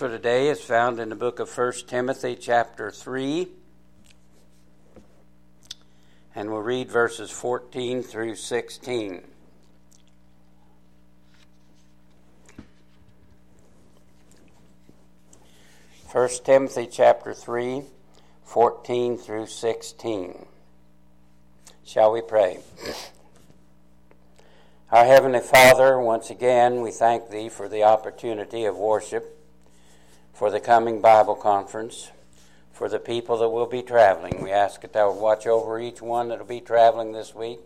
for today is found in the book of 1 Timothy, chapter 3. And we'll read verses 14 through 16. First Timothy chapter 3, 14 through 16. Shall we pray? Our Heavenly Father, once again we thank Thee for the opportunity of worship for the coming Bible conference, for the people that will be traveling. We ask that Thou watch over each one that will be traveling this week,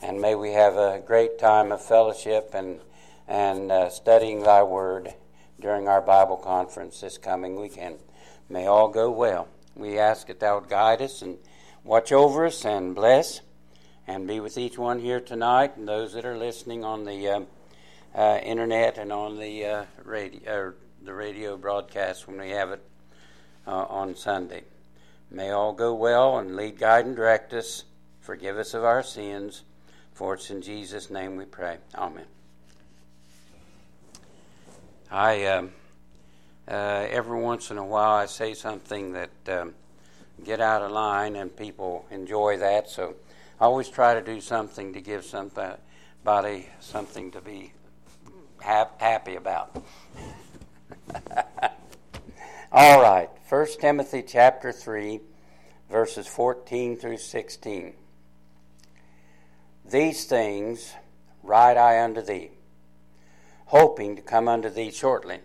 and may we have a great time of fellowship and, and uh, studying Thy Word during our Bible conference this coming weekend. May all go well. We ask that Thou guide us and watch over us and bless and be with each one here tonight and those that are listening on the uh, uh, internet and on the uh, radio the radio broadcast when we have it uh, on Sunday. May all go well and lead, guide, and direct us. Forgive us of our sins. For it's in Jesus' name we pray. Amen. I um, uh, every once in a while I say something that um, get out of line and people enjoy that. So I always try to do something to give somebody something to be happy about. All right, 1 Timothy chapter 3, verses 14 through 16. These things write I unto thee, hoping to come unto thee shortly.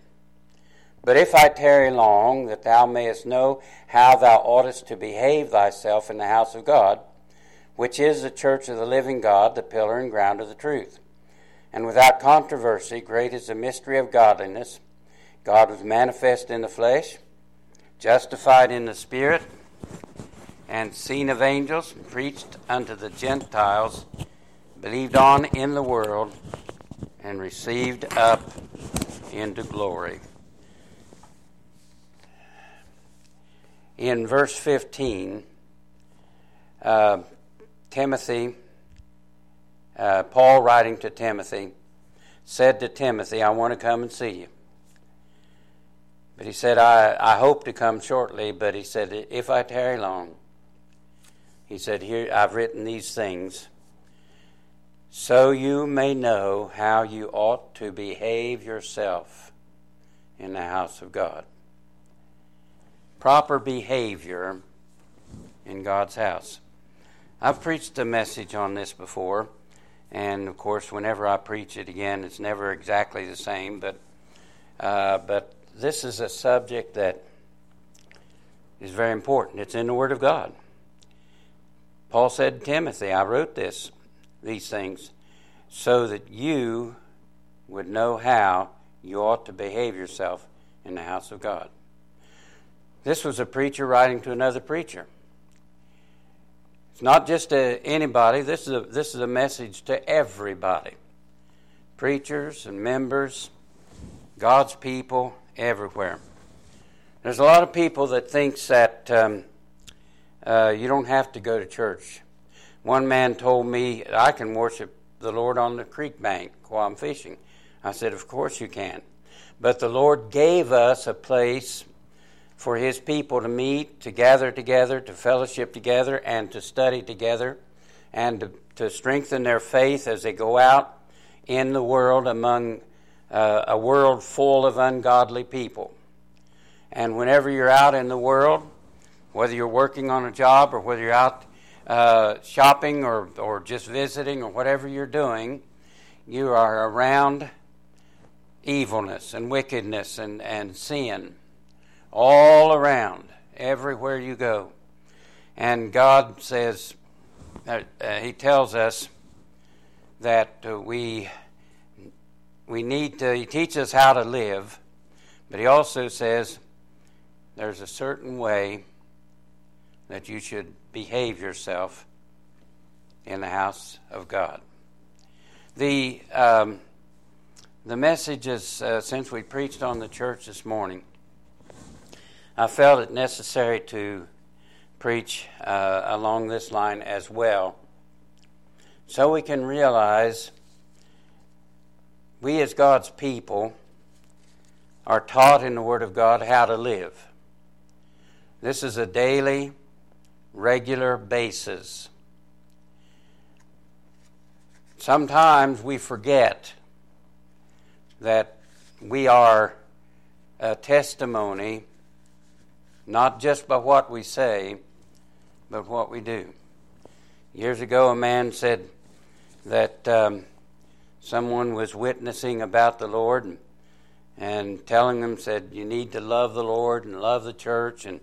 But if I tarry long, that thou mayest know how thou oughtest to behave thyself in the house of God, which is the church of the living God, the pillar and ground of the truth. And without controversy, great is the mystery of godliness. God was manifest in the flesh, justified in the spirit, and seen of angels, preached unto the Gentiles, believed on in the world, and received up into glory. In verse 15, uh, Timothy, uh, Paul writing to Timothy, said to Timothy, I want to come and see you. But he said, I, I hope to come shortly, but he said, if I tarry long, he said, Here I've written these things, so you may know how you ought to behave yourself in the house of God. Proper behavior in God's house. I've preached a message on this before, and of course, whenever I preach it again, it's never exactly the same, but uh, but this is a subject that is very important. It's in the Word of God. Paul said to Timothy, I wrote this, these things, so that you would know how you ought to behave yourself in the house of God. This was a preacher writing to another preacher. It's not just to anybody, this is a, this is a message to everybody preachers and members, God's people, everywhere. There's a lot of people that thinks that um, uh, you don't have to go to church. One man told me I can worship the Lord on the creek bank while I'm fishing. I said, Of course you can. But the Lord gave us a place for His people to meet, to gather together, to fellowship together, and to study together, and to, to strengthen their faith as they go out in the world among uh, a world full of ungodly people. And whenever you're out in the world, whether you're working on a job or whether you're out uh, shopping or, or just visiting or whatever you're doing, you are around evilness and wickedness and, and sin all around, everywhere you go. And God says, uh, uh, He tells us that uh, we we need to, he teaches us how to live, but he also says there's a certain way that you should behave yourself in the house of God. The, um, the message is, uh, since we preached on the church this morning, I felt it necessary to preach uh, along this line as well so we can realize we as God's people are taught in the Word of God how to live. This is a daily, regular basis. Sometimes we forget that we are a testimony not just by what we say, but what we do. Years ago, a man said that um, someone was witnessing about the Lord and, and telling them, said, You need to love the Lord and love the church. And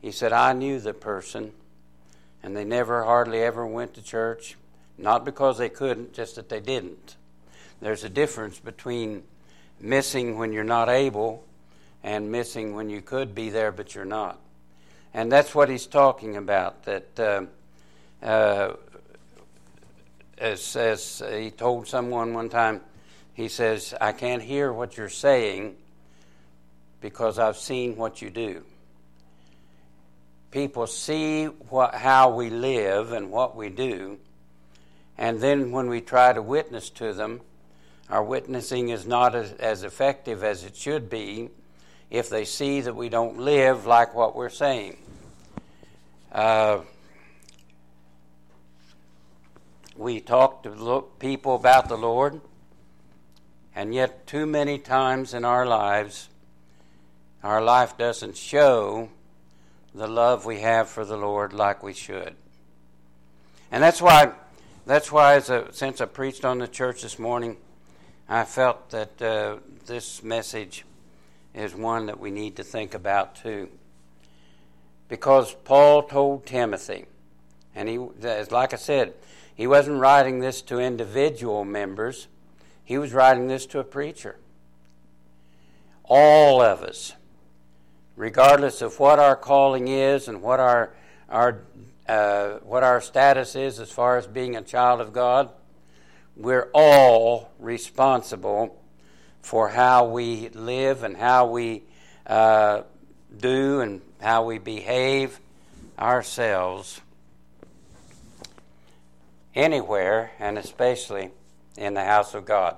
he said, I knew the person, and they never, hardly ever went to church. Not because they couldn't, just that they didn't. There's a difference between missing when you're not able and missing when you could be there but you're not. And that's what he's talking about. That uh, uh, as, as he told someone one time, he says, I can't hear what you're saying because I've seen what you do. People see what, how we live and what we do, and then when we try to witness to them, our witnessing is not as, as effective as it should be if they see that we don't live like what we're saying. Uh, we talk to people about the Lord, and yet, too many times in our lives, our life doesn't show the love we have for the Lord like we should. And that's why that's why, a, since I preached on the church this morning, I felt that uh, this message is one that we need to think about too. Because Paul told Timothy, and he, like I said, he wasn't writing this to individual members, he was writing this to a preacher. All of us, regardless of what our calling is and what our, our uh, what our status is as far as being a child of God, we're all responsible for how we live and how we uh, do and how we behave ourselves anywhere and especially in the house of God.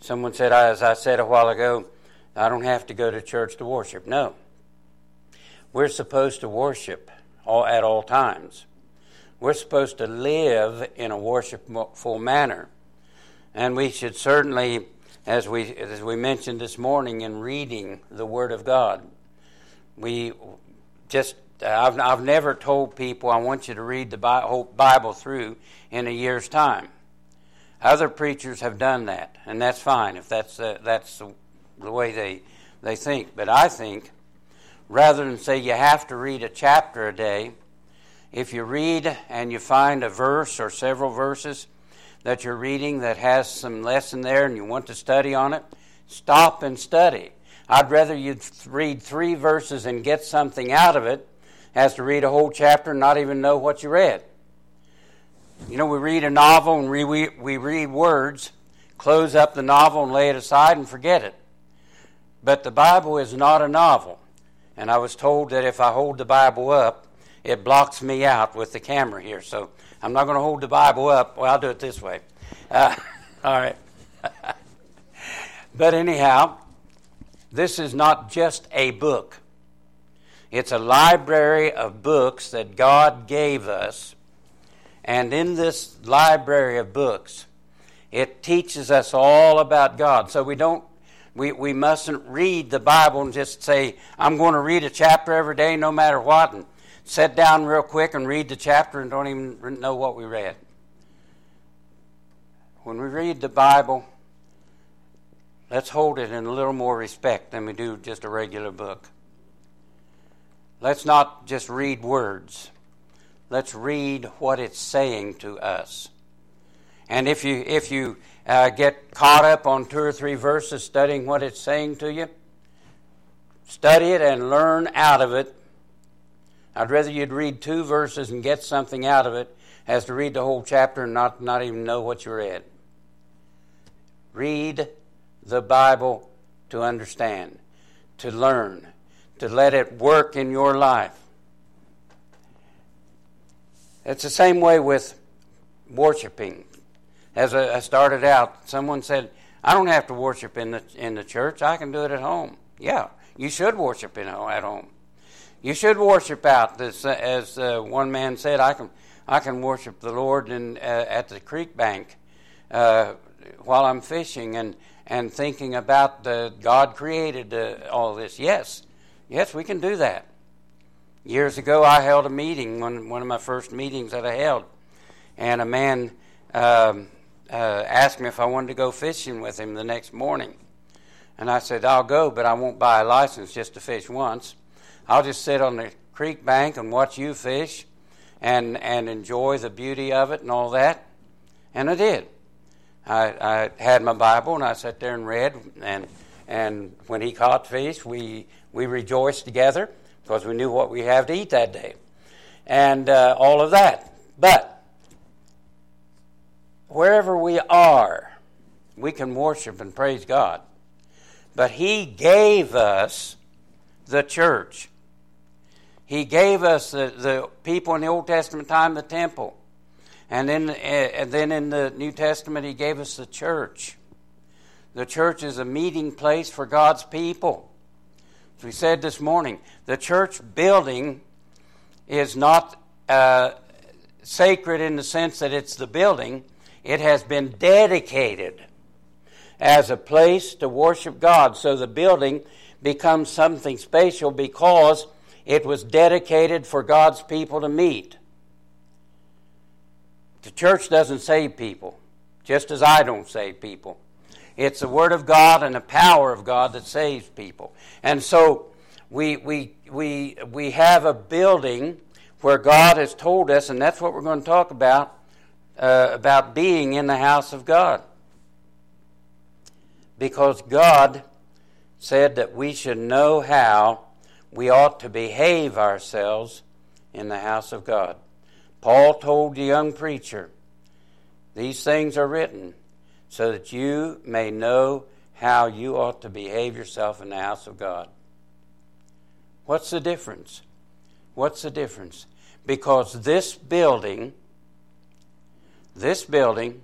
Someone said, as I said a while ago, I don't have to go to church to worship. No. We're supposed to worship all, at all times. We're supposed to live in a worshipful manner. And we should certainly, as we, as we mentioned this morning in reading the Word of God, we just, I've, I've never told people I want you to read the Bible through in a year's time. Other preachers have done that, and that's fine if that's, uh, that's the way they, they think. But I think rather than say you have to read a chapter a day, if you read and you find a verse or several verses that you're reading that has some lesson there and you want to study on it, stop and study. I'd rather you read three verses and get something out of it as to read a whole chapter and not even know what you read. You know, we read a novel and we, we, we read words, close up the novel and lay it aside and forget it. But the Bible is not a novel. And I was told that if I hold the Bible up, it blocks me out with the camera here. So I'm not going to hold the Bible up. Well, I'll do it this way. Uh, all right. but anyhow, this is not just a book, it's a library of books that God gave us. And in this library of books, it teaches us all about God. So we don't we, we mustn't read the Bible and just say, I'm going to read a chapter every day no matter what, and sit down real quick and read the chapter and don't even know what we read. When we read the Bible, let's hold it in a little more respect than we do just a regular book. Let's not just read words. Let's read what it's saying to us. And if you if you uh, get caught up on two or three verses studying what it's saying to you. Study it and learn out of it. I'd rather you'd read two verses and get something out of it as to read the whole chapter and not, not even know what you read. Read the Bible to understand, to learn, to let it work in your life. It's the same way with worshiping as I started out, someone said, I don't have to worship in the in the church. I can do it at home. Yeah, you should worship in at home. You should worship out. This, as uh, one man said, I can I can worship the Lord in, uh, at the creek bank uh, while I'm fishing and and thinking about the God created uh, all this. Yes, yes, we can do that. Years ago, I held a meeting, one one of my first meetings that I held, and a man. Um, uh, asked me if I wanted to go fishing with him the next morning. And I said, I'll go, but I won't buy a license just to fish once. I'll just sit on the creek bank and watch you fish and, and enjoy the beauty of it and all that. And I did. I, I had my Bible and I sat there and read. And, and when he caught fish, we, we rejoiced together because we knew what we have to eat that day. And uh, all of that. But wherever we are, we can worship and praise God. But He gave us the church. He gave us the, the people in the Old Testament time, the temple. And then, and then in the New Testament, He gave us the church. The church is a meeting place for God's people. As we said this morning, the church building is not uh, sacred in the sense that it's the building, it has been dedicated as a place to worship God. So the building becomes something special because it was dedicated for God's people to meet. The church doesn't save people, just as I don't save people. It's the Word of God and the power of God that saves people. And so we, we, we, we have a building where God has told us, and that's what we're going to talk about uh, about being in the house of God. Because God said that we should know how we ought to behave ourselves in the house of God. Paul told the young preacher, These things are written so that you may know how you ought to behave yourself in the house of God. What's the difference? What's the difference? Because this building this building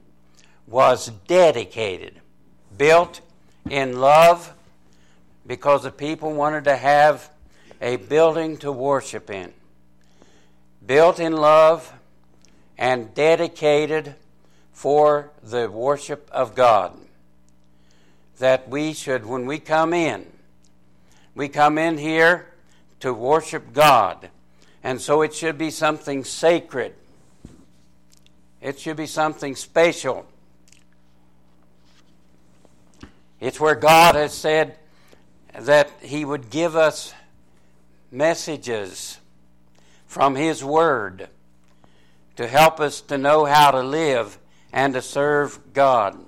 was dedicated, built in love because the people wanted to have a building to worship in. Built in love and dedicated for the worship of God. That we should, when we come in, we come in here to worship God. And so it should be something sacred it should be something special. It's where God has said that He would give us messages from His Word to help us to know how to live and to serve God.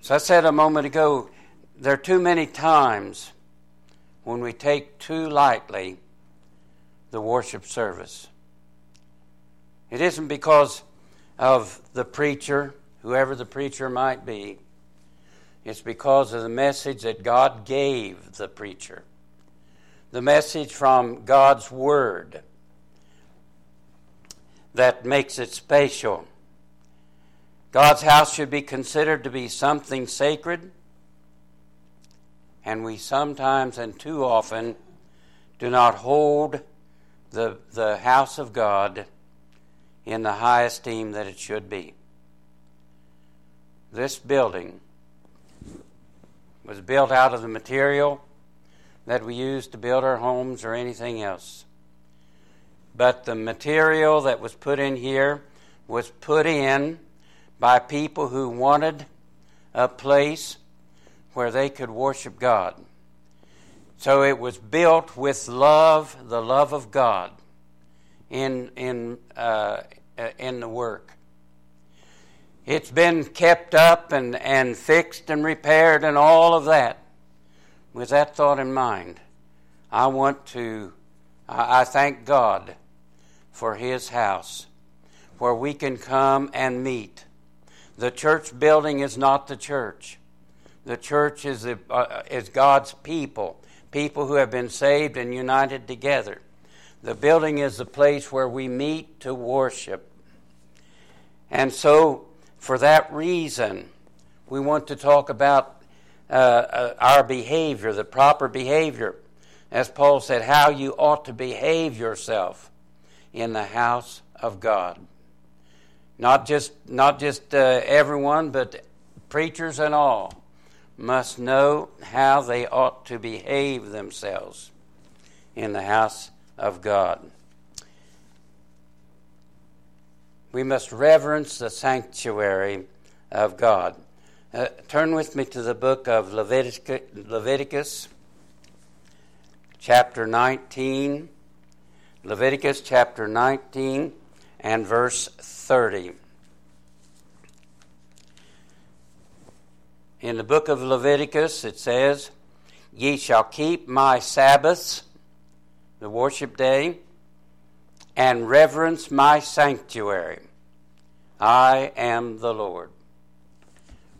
So I said a moment ago, there are too many times when we take too lightly the worship service. It isn't because of the preacher, whoever the preacher might be. It's because of the message that God gave the preacher, the message from God's Word that makes it special. God's house should be considered to be something sacred, and we sometimes and too often do not hold the, the house of God in the high esteem that it should be. This building was built out of the material that we use to build our homes or anything else. But the material that was put in here was put in by people who wanted a place where they could worship God. So it was built with love, the love of God, in, in, uh, uh, in the work. It's been kept up and, and fixed and repaired and all of that. With that thought in mind, I want to, I thank God for His house where we can come and meet. The church building is not the church. The church is, the, uh, is God's people, people who have been saved and united together. The building is the place where we meet to worship. And so for that reason, we want to talk about uh, uh, our behavior, the proper behavior. As Paul said, how you ought to behave yourself in the house of God. Not just, not just uh, everyone, but preachers and all must know how they ought to behave themselves in the house of God. We must reverence the sanctuary of God. Uh, turn with me to the book of Leviticus, Leviticus, chapter 19. Leviticus chapter 19 and verse 30. In the book of Leviticus, it says, Ye shall keep my Sabbaths, the worship day, and reverence my sanctuary. I am the Lord.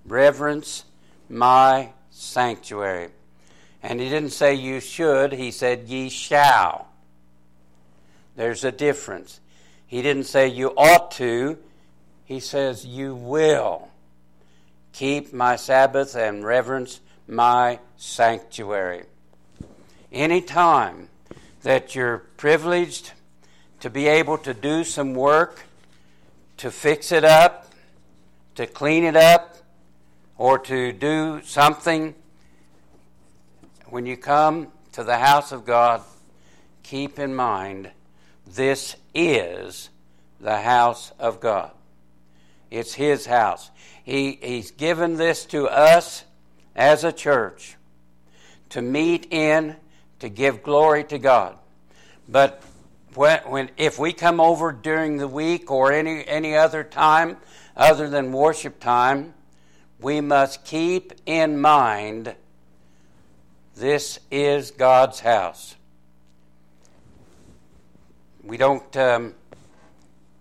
Reverence my sanctuary. And he didn't say you should, he said ye shall. There's a difference. He didn't say you ought to, he says you will. Keep my Sabbath and reverence my sanctuary. Any time that you're privileged to be able to do some work, to fix it up, to clean it up, or to do something, when you come to the house of God, keep in mind this is the house of God. It's His house. He, he's given this to us as a church to meet in, to give glory to God. But when, when, if we come over during the week or any, any other time other than worship time, we must keep in mind this is God's house. We don't, um,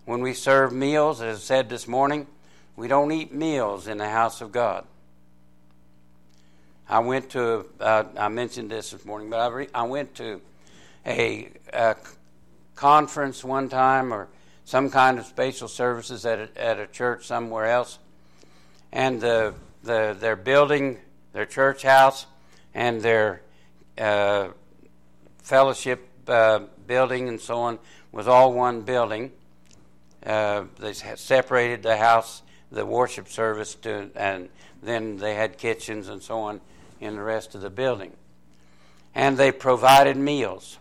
when we serve meals, as I said this morning, we don't eat meals in the house of God. I went to, uh, I mentioned this this morning, but I, re- I went to a, a, conference one time or some kind of spatial services at a, at a church somewhere else. And the, the, their building, their church house, and their uh, fellowship uh, building and so on was all one building. Uh, they separated the house, the worship service, to, and then they had kitchens and so on in the rest of the building. And they provided meals.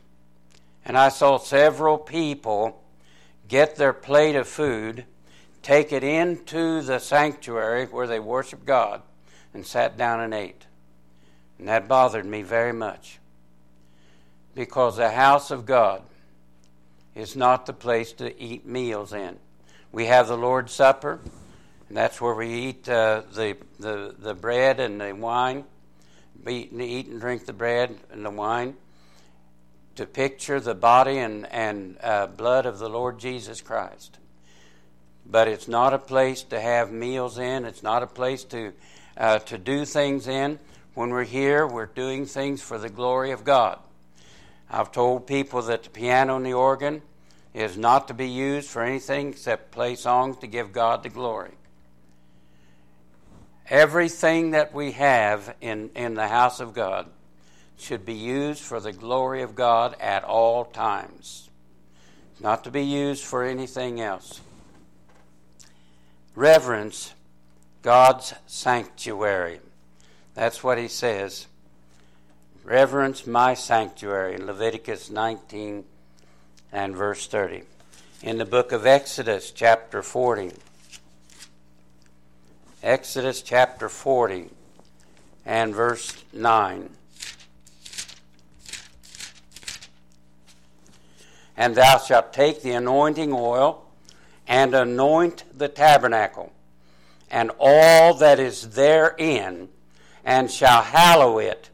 And I saw several people get their plate of food, take it into the sanctuary where they worship God, and sat down and ate. And that bothered me very much. Because the house of God is not the place to eat meals in. We have the Lord's Supper, and that's where we eat uh, the, the, the bread and the wine. Eat, eat and drink the bread and the wine to picture the body and, and uh, blood of the Lord Jesus Christ. But it's not a place to have meals in, it's not a place to, uh, to do things in. When we're here, we're doing things for the glory of God. I've told people that the piano and the organ is not to be used for anything except play songs to give God the glory. Everything that we have in, in the house of God should be used for the glory of God at all times, not to be used for anything else. Reverence God's sanctuary. That's what he says. Reverence my sanctuary Leviticus 19 and verse 30. In the book of Exodus, chapter 40. Exodus chapter 40 and verse 9. And thou shalt take the anointing oil and anoint the tabernacle and all that is therein, and shall hallow it,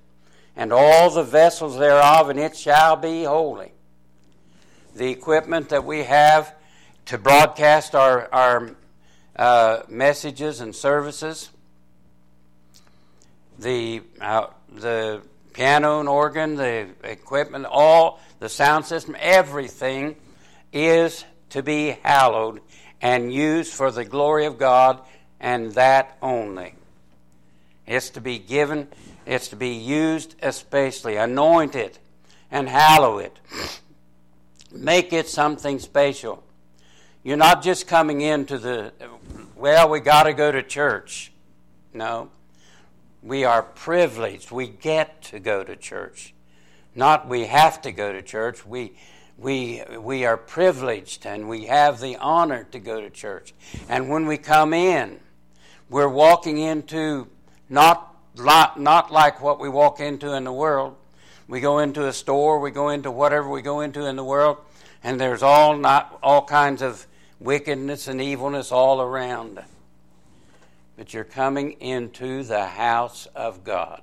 and all the vessels thereof, and it shall be holy. The equipment that we have to broadcast our, our uh, messages and services, the, uh, the piano and organ, the equipment, all the sound system, everything is to be hallowed and used for the glory of God and that only. It's to be given, it's to be used especially. Anoint it and hallow it. Make it something special. You're not just coming into the, well, we got to go to church. No. We are privileged. We get to go to church. Not we have to go to church. We, we, we are privileged and we have the honor to go to church. And when we come in, we're walking into not, not like what we walk into in the world. We go into a store, we go into whatever we go into in the world, and there's all not all kinds of wickedness and evilness all around. But you're coming into the house of God.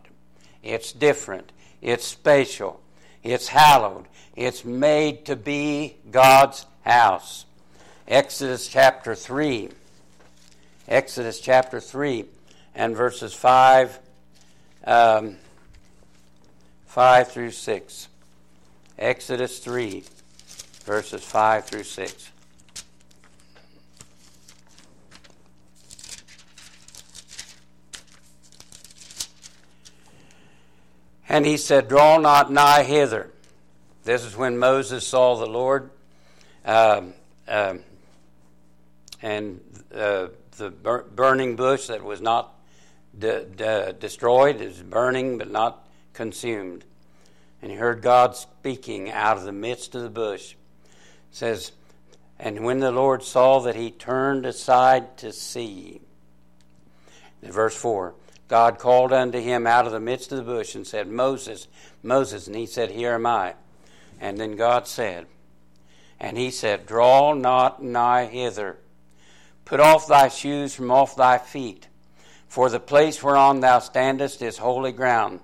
It's different. It's spatial. It's hallowed. It's made to be God's house. Exodus chapter 3. Exodus chapter 3 and verses 5, um, 5 through 6. Exodus 3, verses 5 through 6. And he said, Draw not nigh hither. This is when Moses saw the Lord. Um, um, and uh, the bur- burning bush that was not de- de- destroyed is burning but not consumed. And he heard God speaking out of the midst of the bush. It says, And when the Lord saw that he turned aside to see, in verse 4, God called unto him out of the midst of the bush and said, Moses, Moses. And he said, Here am I. And then God said, And he said, Draw not nigh hither. Put off thy shoes from off thy feet, for the place whereon thou standest is holy ground.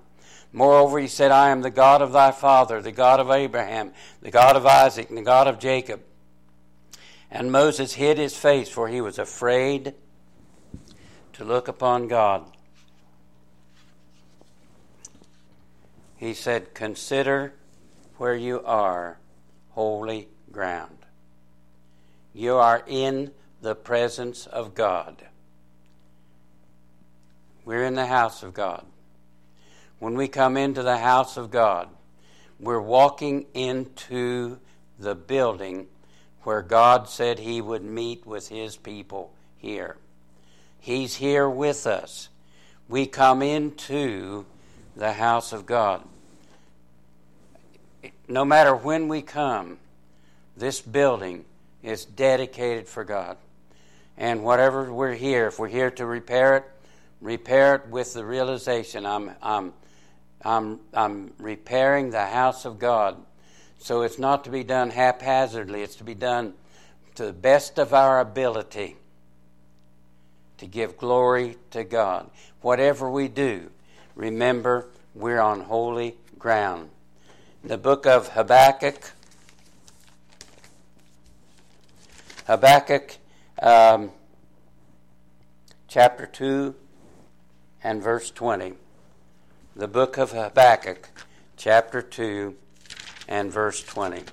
Moreover, he said, I am the God of thy father, the God of Abraham, the God of Isaac, and the God of Jacob. And Moses hid his face, for he was afraid to look upon God. He said, Consider where you are, holy ground. You are in the presence of God. We're in the house of God. When we come into the house of God, we're walking into the building where God said He would meet with His people here. He's here with us. We come into the house of God no matter when we come, this building is dedicated for God. And whatever we're here, if we're here to repair it, repair it with the realization I'm, I'm, I'm, I'm repairing the house of God. So it's not to be done haphazardly, it's to be done to the best of our ability to give glory to God. Whatever we do, remember we're on holy ground the book of Habakkuk. Habakkuk um, chapter 2 and verse 20. The book of Habakkuk chapter 2 and verse 20.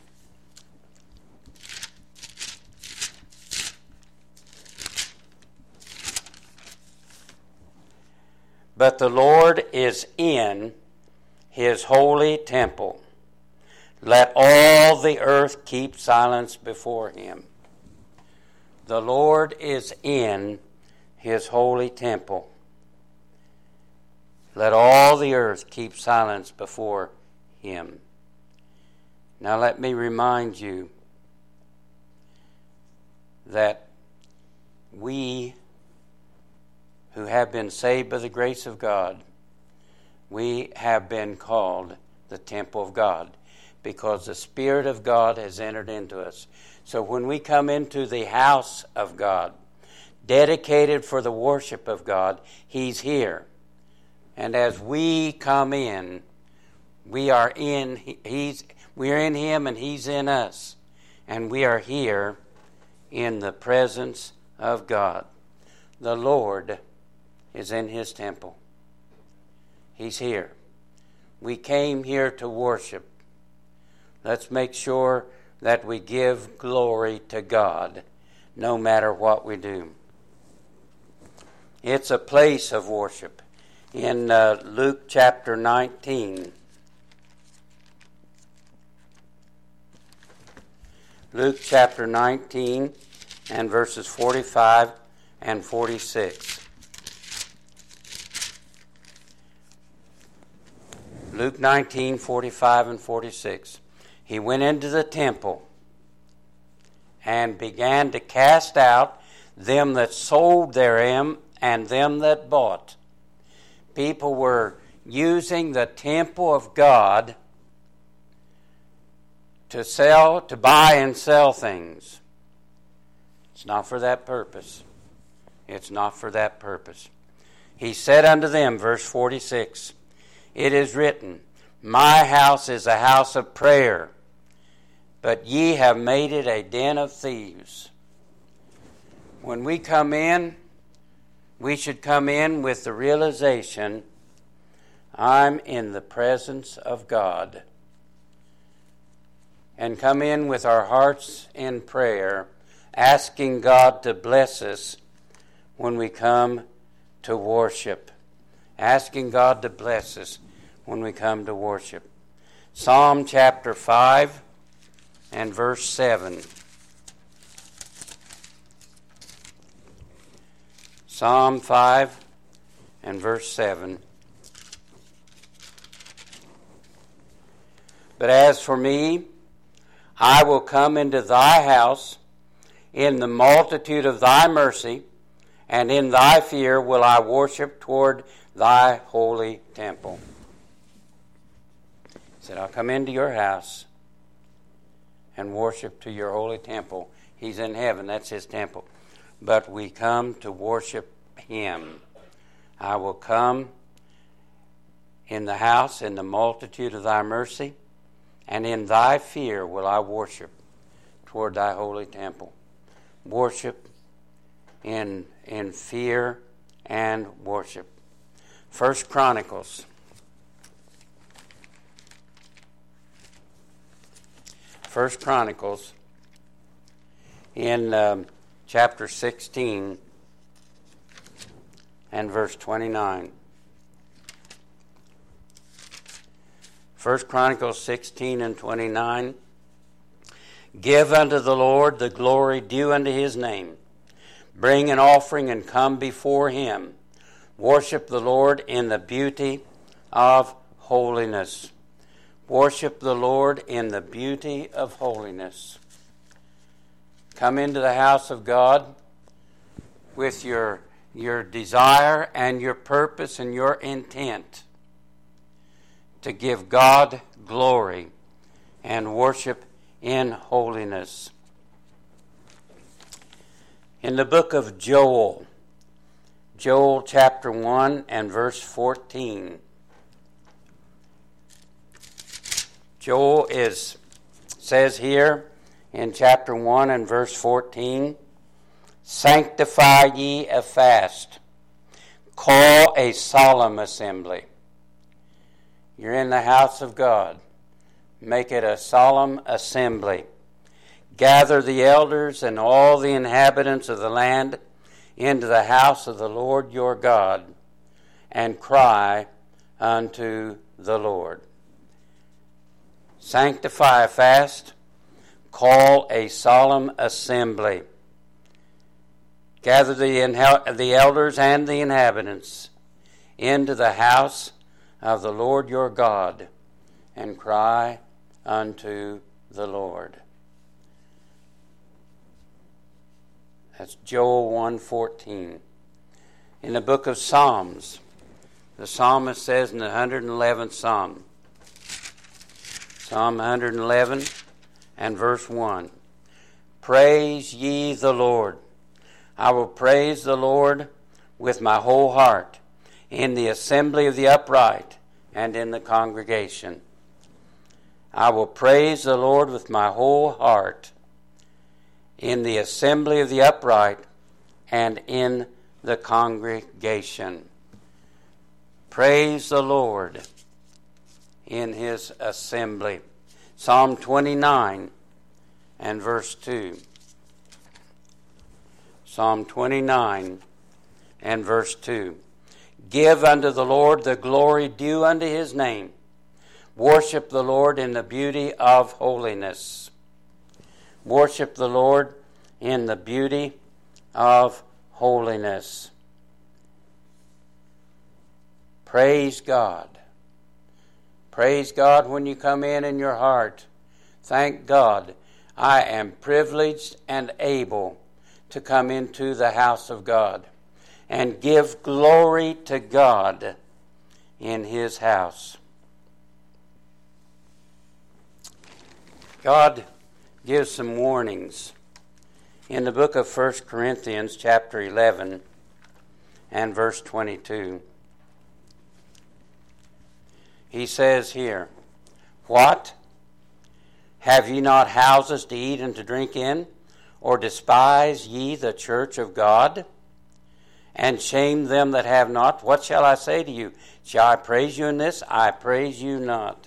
But the Lord is in his holy temple. Let all the earth keep silence before him. The Lord is in his holy temple. Let all the earth keep silence before him. Now, let me remind you that we who have been saved by the grace of God, we have been called the temple of God because the Spirit of God has entered into us. So when we come into the house of God, dedicated for the worship of God, He's here. And as we come in, we are in He's we are in Him and He's in us. And we are here in the presence of God. The Lord is in His temple. He's here. We came here to worship. Let's make sure that we give glory to God no matter what we do. It's a place of worship. In uh, Luke chapter 19, Luke chapter 19 and verses 45 and 46. Luke 19, 45 and 46. He went into the temple and began to cast out them that sold therein and them that bought. People were using the temple of God to sell, to buy and sell things. It's not for that purpose. It's not for that purpose. He said unto them, verse 46, it is written, My house is a house of prayer, but ye have made it a den of thieves. When we come in, we should come in with the realization I'm in the presence of God. And come in with our hearts in prayer, asking God to bless us when we come to worship asking God to bless us when we come to worship. Psalm chapter 5 and verse 7. Psalm 5 and verse 7. But as for me, I will come into thy house in the multitude of thy mercy, and in thy fear will I worship toward thy holy temple. He said, I'll come into your house and worship to your holy temple. He's in heaven, that's his temple. But we come to worship him. I will come in the house in the multitude of thy mercy, and in thy fear will I worship toward thy holy temple. Worship in, in fear and worship. First Chronicles. First Chronicles in um, chapter 16 and verse 29. First Chronicles 16 and 29. Give unto the Lord the glory due unto his name. Bring an offering and come before him. Worship the Lord in the beauty of holiness. Worship the Lord in the beauty of holiness. Come into the house of God with your, your desire and your purpose and your intent to give God glory and worship in holiness. In the book of Joel, Joel chapter 1 and verse 14. Joel is says here in chapter 1 and verse 14, sanctify ye a fast, call a solemn assembly. You're in the house of God. Make it a solemn assembly. Gather the elders and all the inhabitants of the land into the house of the Lord your God and cry unto the Lord. Sanctify a fast, call a solemn assembly. Gather the, the elders and the inhabitants into the house of the Lord your God and cry unto the Lord. That's Joel 1:14. In the book of Psalms, the psalmist says in the 111th Psalm, Psalm 111 and verse 1, Praise ye the Lord. I will praise the Lord with my whole heart in the assembly of the upright and in the congregation. I will praise the Lord with my whole heart in the assembly of the upright and in the congregation. Praise the Lord in his assembly. Psalm 29 and verse 2. Psalm 29 and verse 2. Give unto the Lord the glory due unto his name. Worship the Lord in the beauty of holiness. Worship the Lord in the beauty of holiness. Praise God. Praise God when you come in in your heart. Thank God I am privileged and able to come into the house of God and give glory to God in His house. God gives some warnings in the book of 1 Corinthians, chapter 11, and verse 22. He says here, What? Have ye not houses to eat and to drink in? Or despise ye the church of God? And shame them that have not? What shall I say to you? Shall I praise you in this? I praise you not.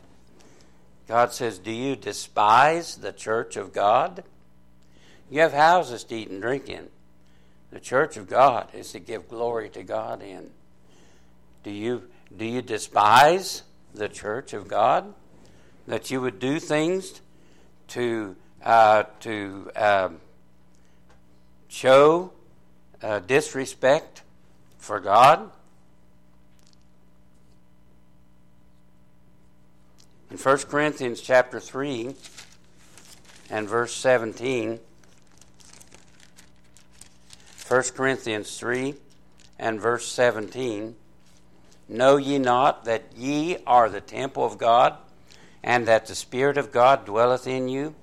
God says, Do you despise the church of God? You have houses to eat and drink in. The church of God is to give glory to God in. Do you, do you despise the church of God? That you would do things to, uh, to uh, show uh, disrespect for God? In 1 Corinthians chapter 3 and verse 17, 1 Corinthians 3 and verse 17, Know ye not that ye are the temple of God, and that the Spirit of God dwelleth in you?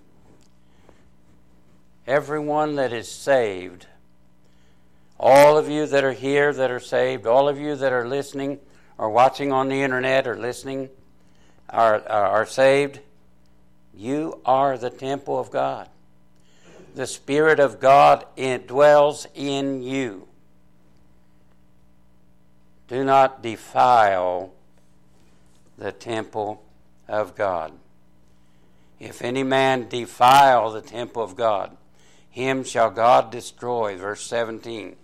Everyone that is saved, all of you that are here that are saved, all of you that are listening or watching on the internet or listening, are, are, are saved, you are the temple of God. The Spirit of God dwells in you. Do not defile the temple of God. If any man defile the temple of God, him shall God destroy. Verse 17.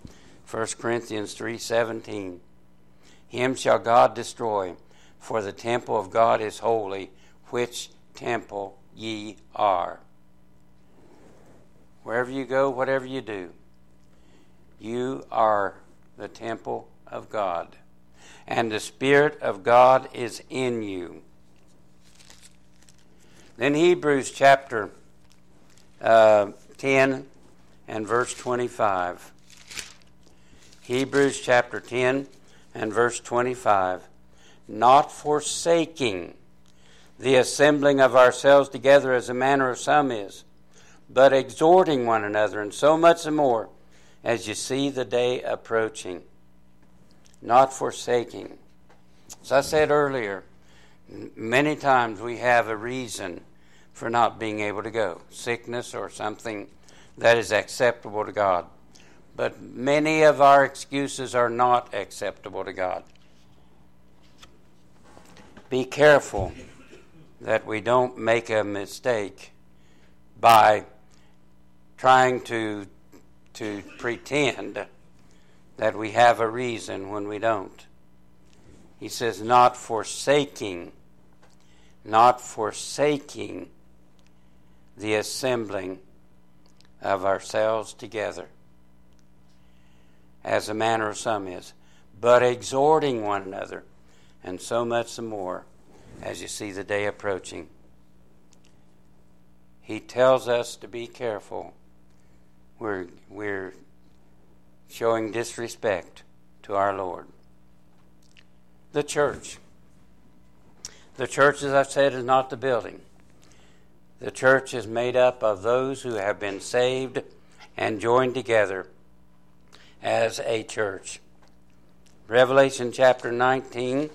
1 Corinthians 3:17. Him shall God destroy for the temple of God is holy, which temple ye are. Wherever you go, whatever you do, you are the temple of God. And the Spirit of God is in you. Then Hebrews chapter uh, 10 and verse 25. Hebrews chapter 10 and verse 25 not forsaking the assembling of ourselves together as the manner of some is, but exhorting one another, and so much the more as you see the day approaching. Not forsaking. As I said earlier, many times we have a reason for not being able to go sickness or something that is acceptable to God. But many of our excuses are not acceptable to God be careful that we don't make a mistake by trying to to pretend that we have a reason when we don't. He says, not forsaking, not forsaking the assembling of ourselves together, as a manner of some is, but exhorting one another and so much the more as you see the day approaching. He tells us to be careful. We're, we're showing disrespect to our Lord. The church. The church, as I've said, is not the building. The church is made up of those who have been saved and joined together as a church. Revelation chapter 19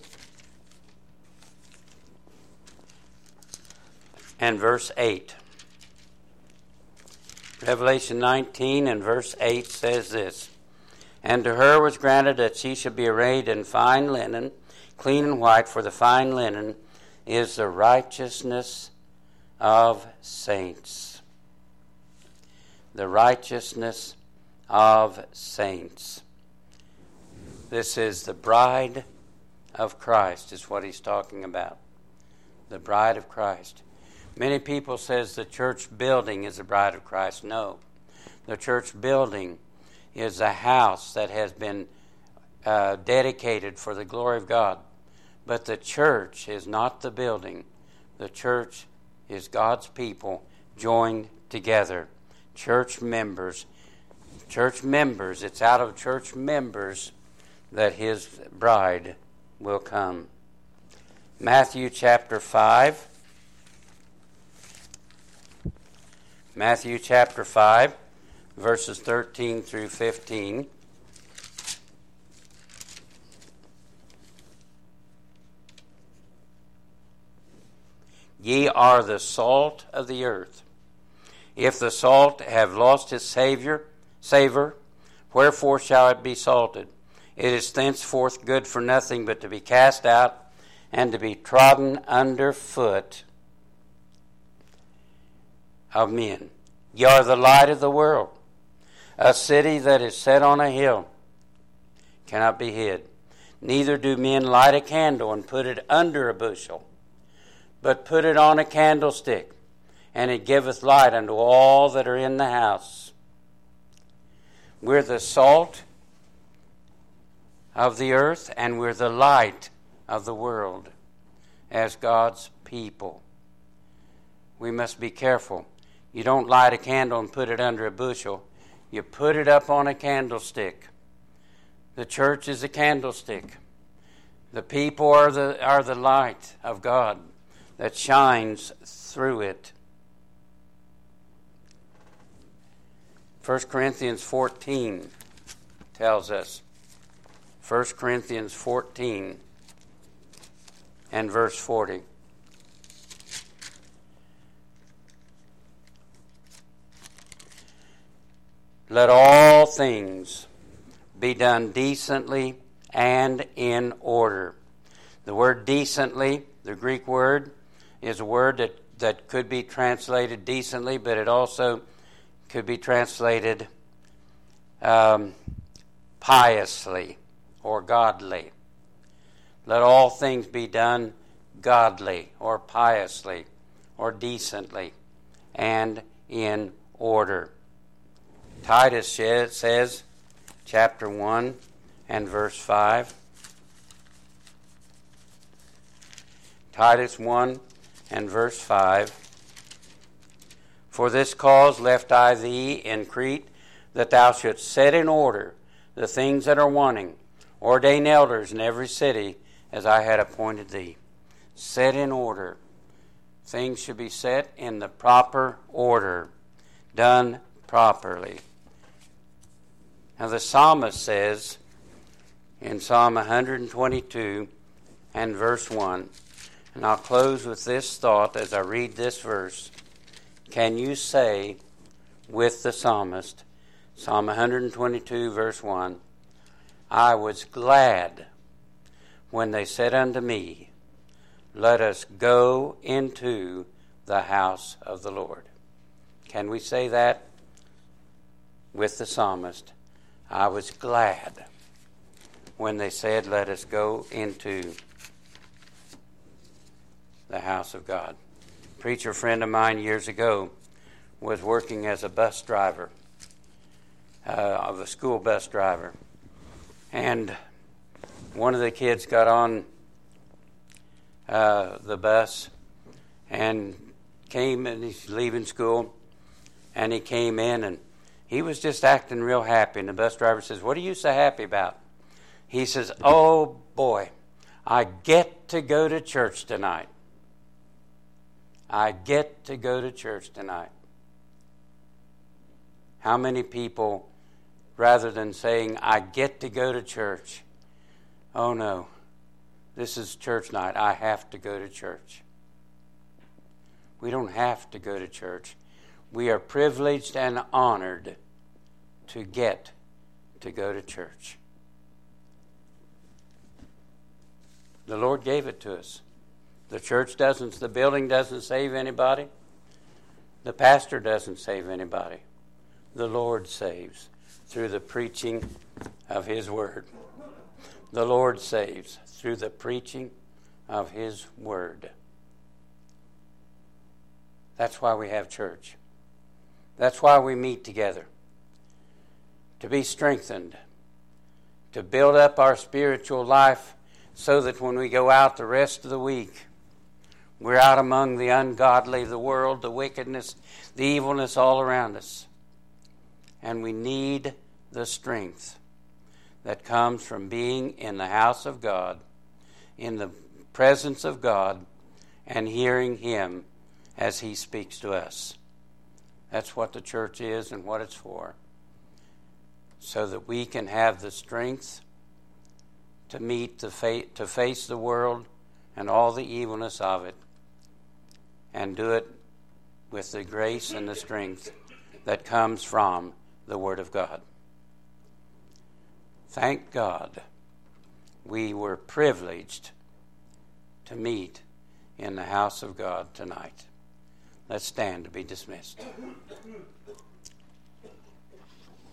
and verse 8. Revelation 19 and verse 8 says this And to her was granted that she should be arrayed in fine linen, clean and white, for the fine linen is the righteousness of saints. The righteousness of saints. This is the bride of Christ, is what he's talking about. The bride of Christ. Many people says the church building is the bride of Christ. No. The church building is a house that has been uh, dedicated for the glory of God. But the church is not the building. The church is God's people joined together. Church members. Church members. It's out of church members that his bride will come. Matthew chapter 5. Matthew chapter 5, verses 13 through 15. Ye are the salt of the earth. If the salt have lost its savior, savor, wherefore shall it be salted? It is thenceforth good for nothing but to be cast out and to be trodden under foot of men. Ye are the light of the world. A city that is set on a hill cannot be hid. Neither do men light a candle and put it under a bushel but put it on a candlestick, and it giveth light unto all that are in the house. We're the salt of the earth, and we're the light of the world as God's people. We must be careful. You don't light a candle and put it under a bushel, you put it up on a candlestick. The church is a candlestick. The people are the, are the light of God that shines through it. 1 Corinthians 14 tells us 1 Corinthians 14 and verse 40. Let all things be done decently and in order. The word decently, the Greek word, is a word that, that could be translated decently, but it also could be translated um, piously or godly. Let all things be done godly or piously or decently and in order. Titus says, chapter 1 and verse 5. Titus 1 and verse 5 For this cause left I thee in Crete, that thou shouldst set in order the things that are wanting, ordain elders in every city, as I had appointed thee. Set in order. Things should be set in the proper order, done properly. Now, the psalmist says in Psalm 122 and verse 1 and I'll close with this thought as I read this verse. Can you say with the psalmist, Psalm 122, verse 1, I was glad when they said unto me, Let us go into the house of the Lord. Can we say that with the psalmist? I was glad when they said, Let us go into the house of God. A preacher friend of mine years ago was working as a bus driver, uh, of a school bus driver, and one of the kids got on uh, the bus and came and he's leaving school and he came in and he was just acting real happy and the bus driver says what are you so happy about he says oh boy i get to go to church tonight I get to go to church tonight. How many people, rather than saying, I get to go to church, oh no, this is church night, I have to go to church. We don't have to go to church. We are privileged and honored to get to go to church. The Lord gave it to us. The church doesn't, the building doesn't save anybody. The pastor doesn't save anybody. The Lord saves through the preaching of His Word. the Lord saves through the preaching of His Word. That's why we have church. That's why we meet together. To be strengthened, to build up our spiritual life so that when we go out the rest of the week, we're out among the ungodly, the world, the wickedness, the evilness all around us. And we need the strength that comes from being in the house of God, in the presence of God, and hearing Him as He speaks to us. That's what the church is and what it's for. So that we can have the strength to meet the fa- to face the world and all the evilness of it and do it with the grace and the strength that comes from the Word of God. Thank God we were privileged to meet in the house of God tonight. Let's stand to be dismissed.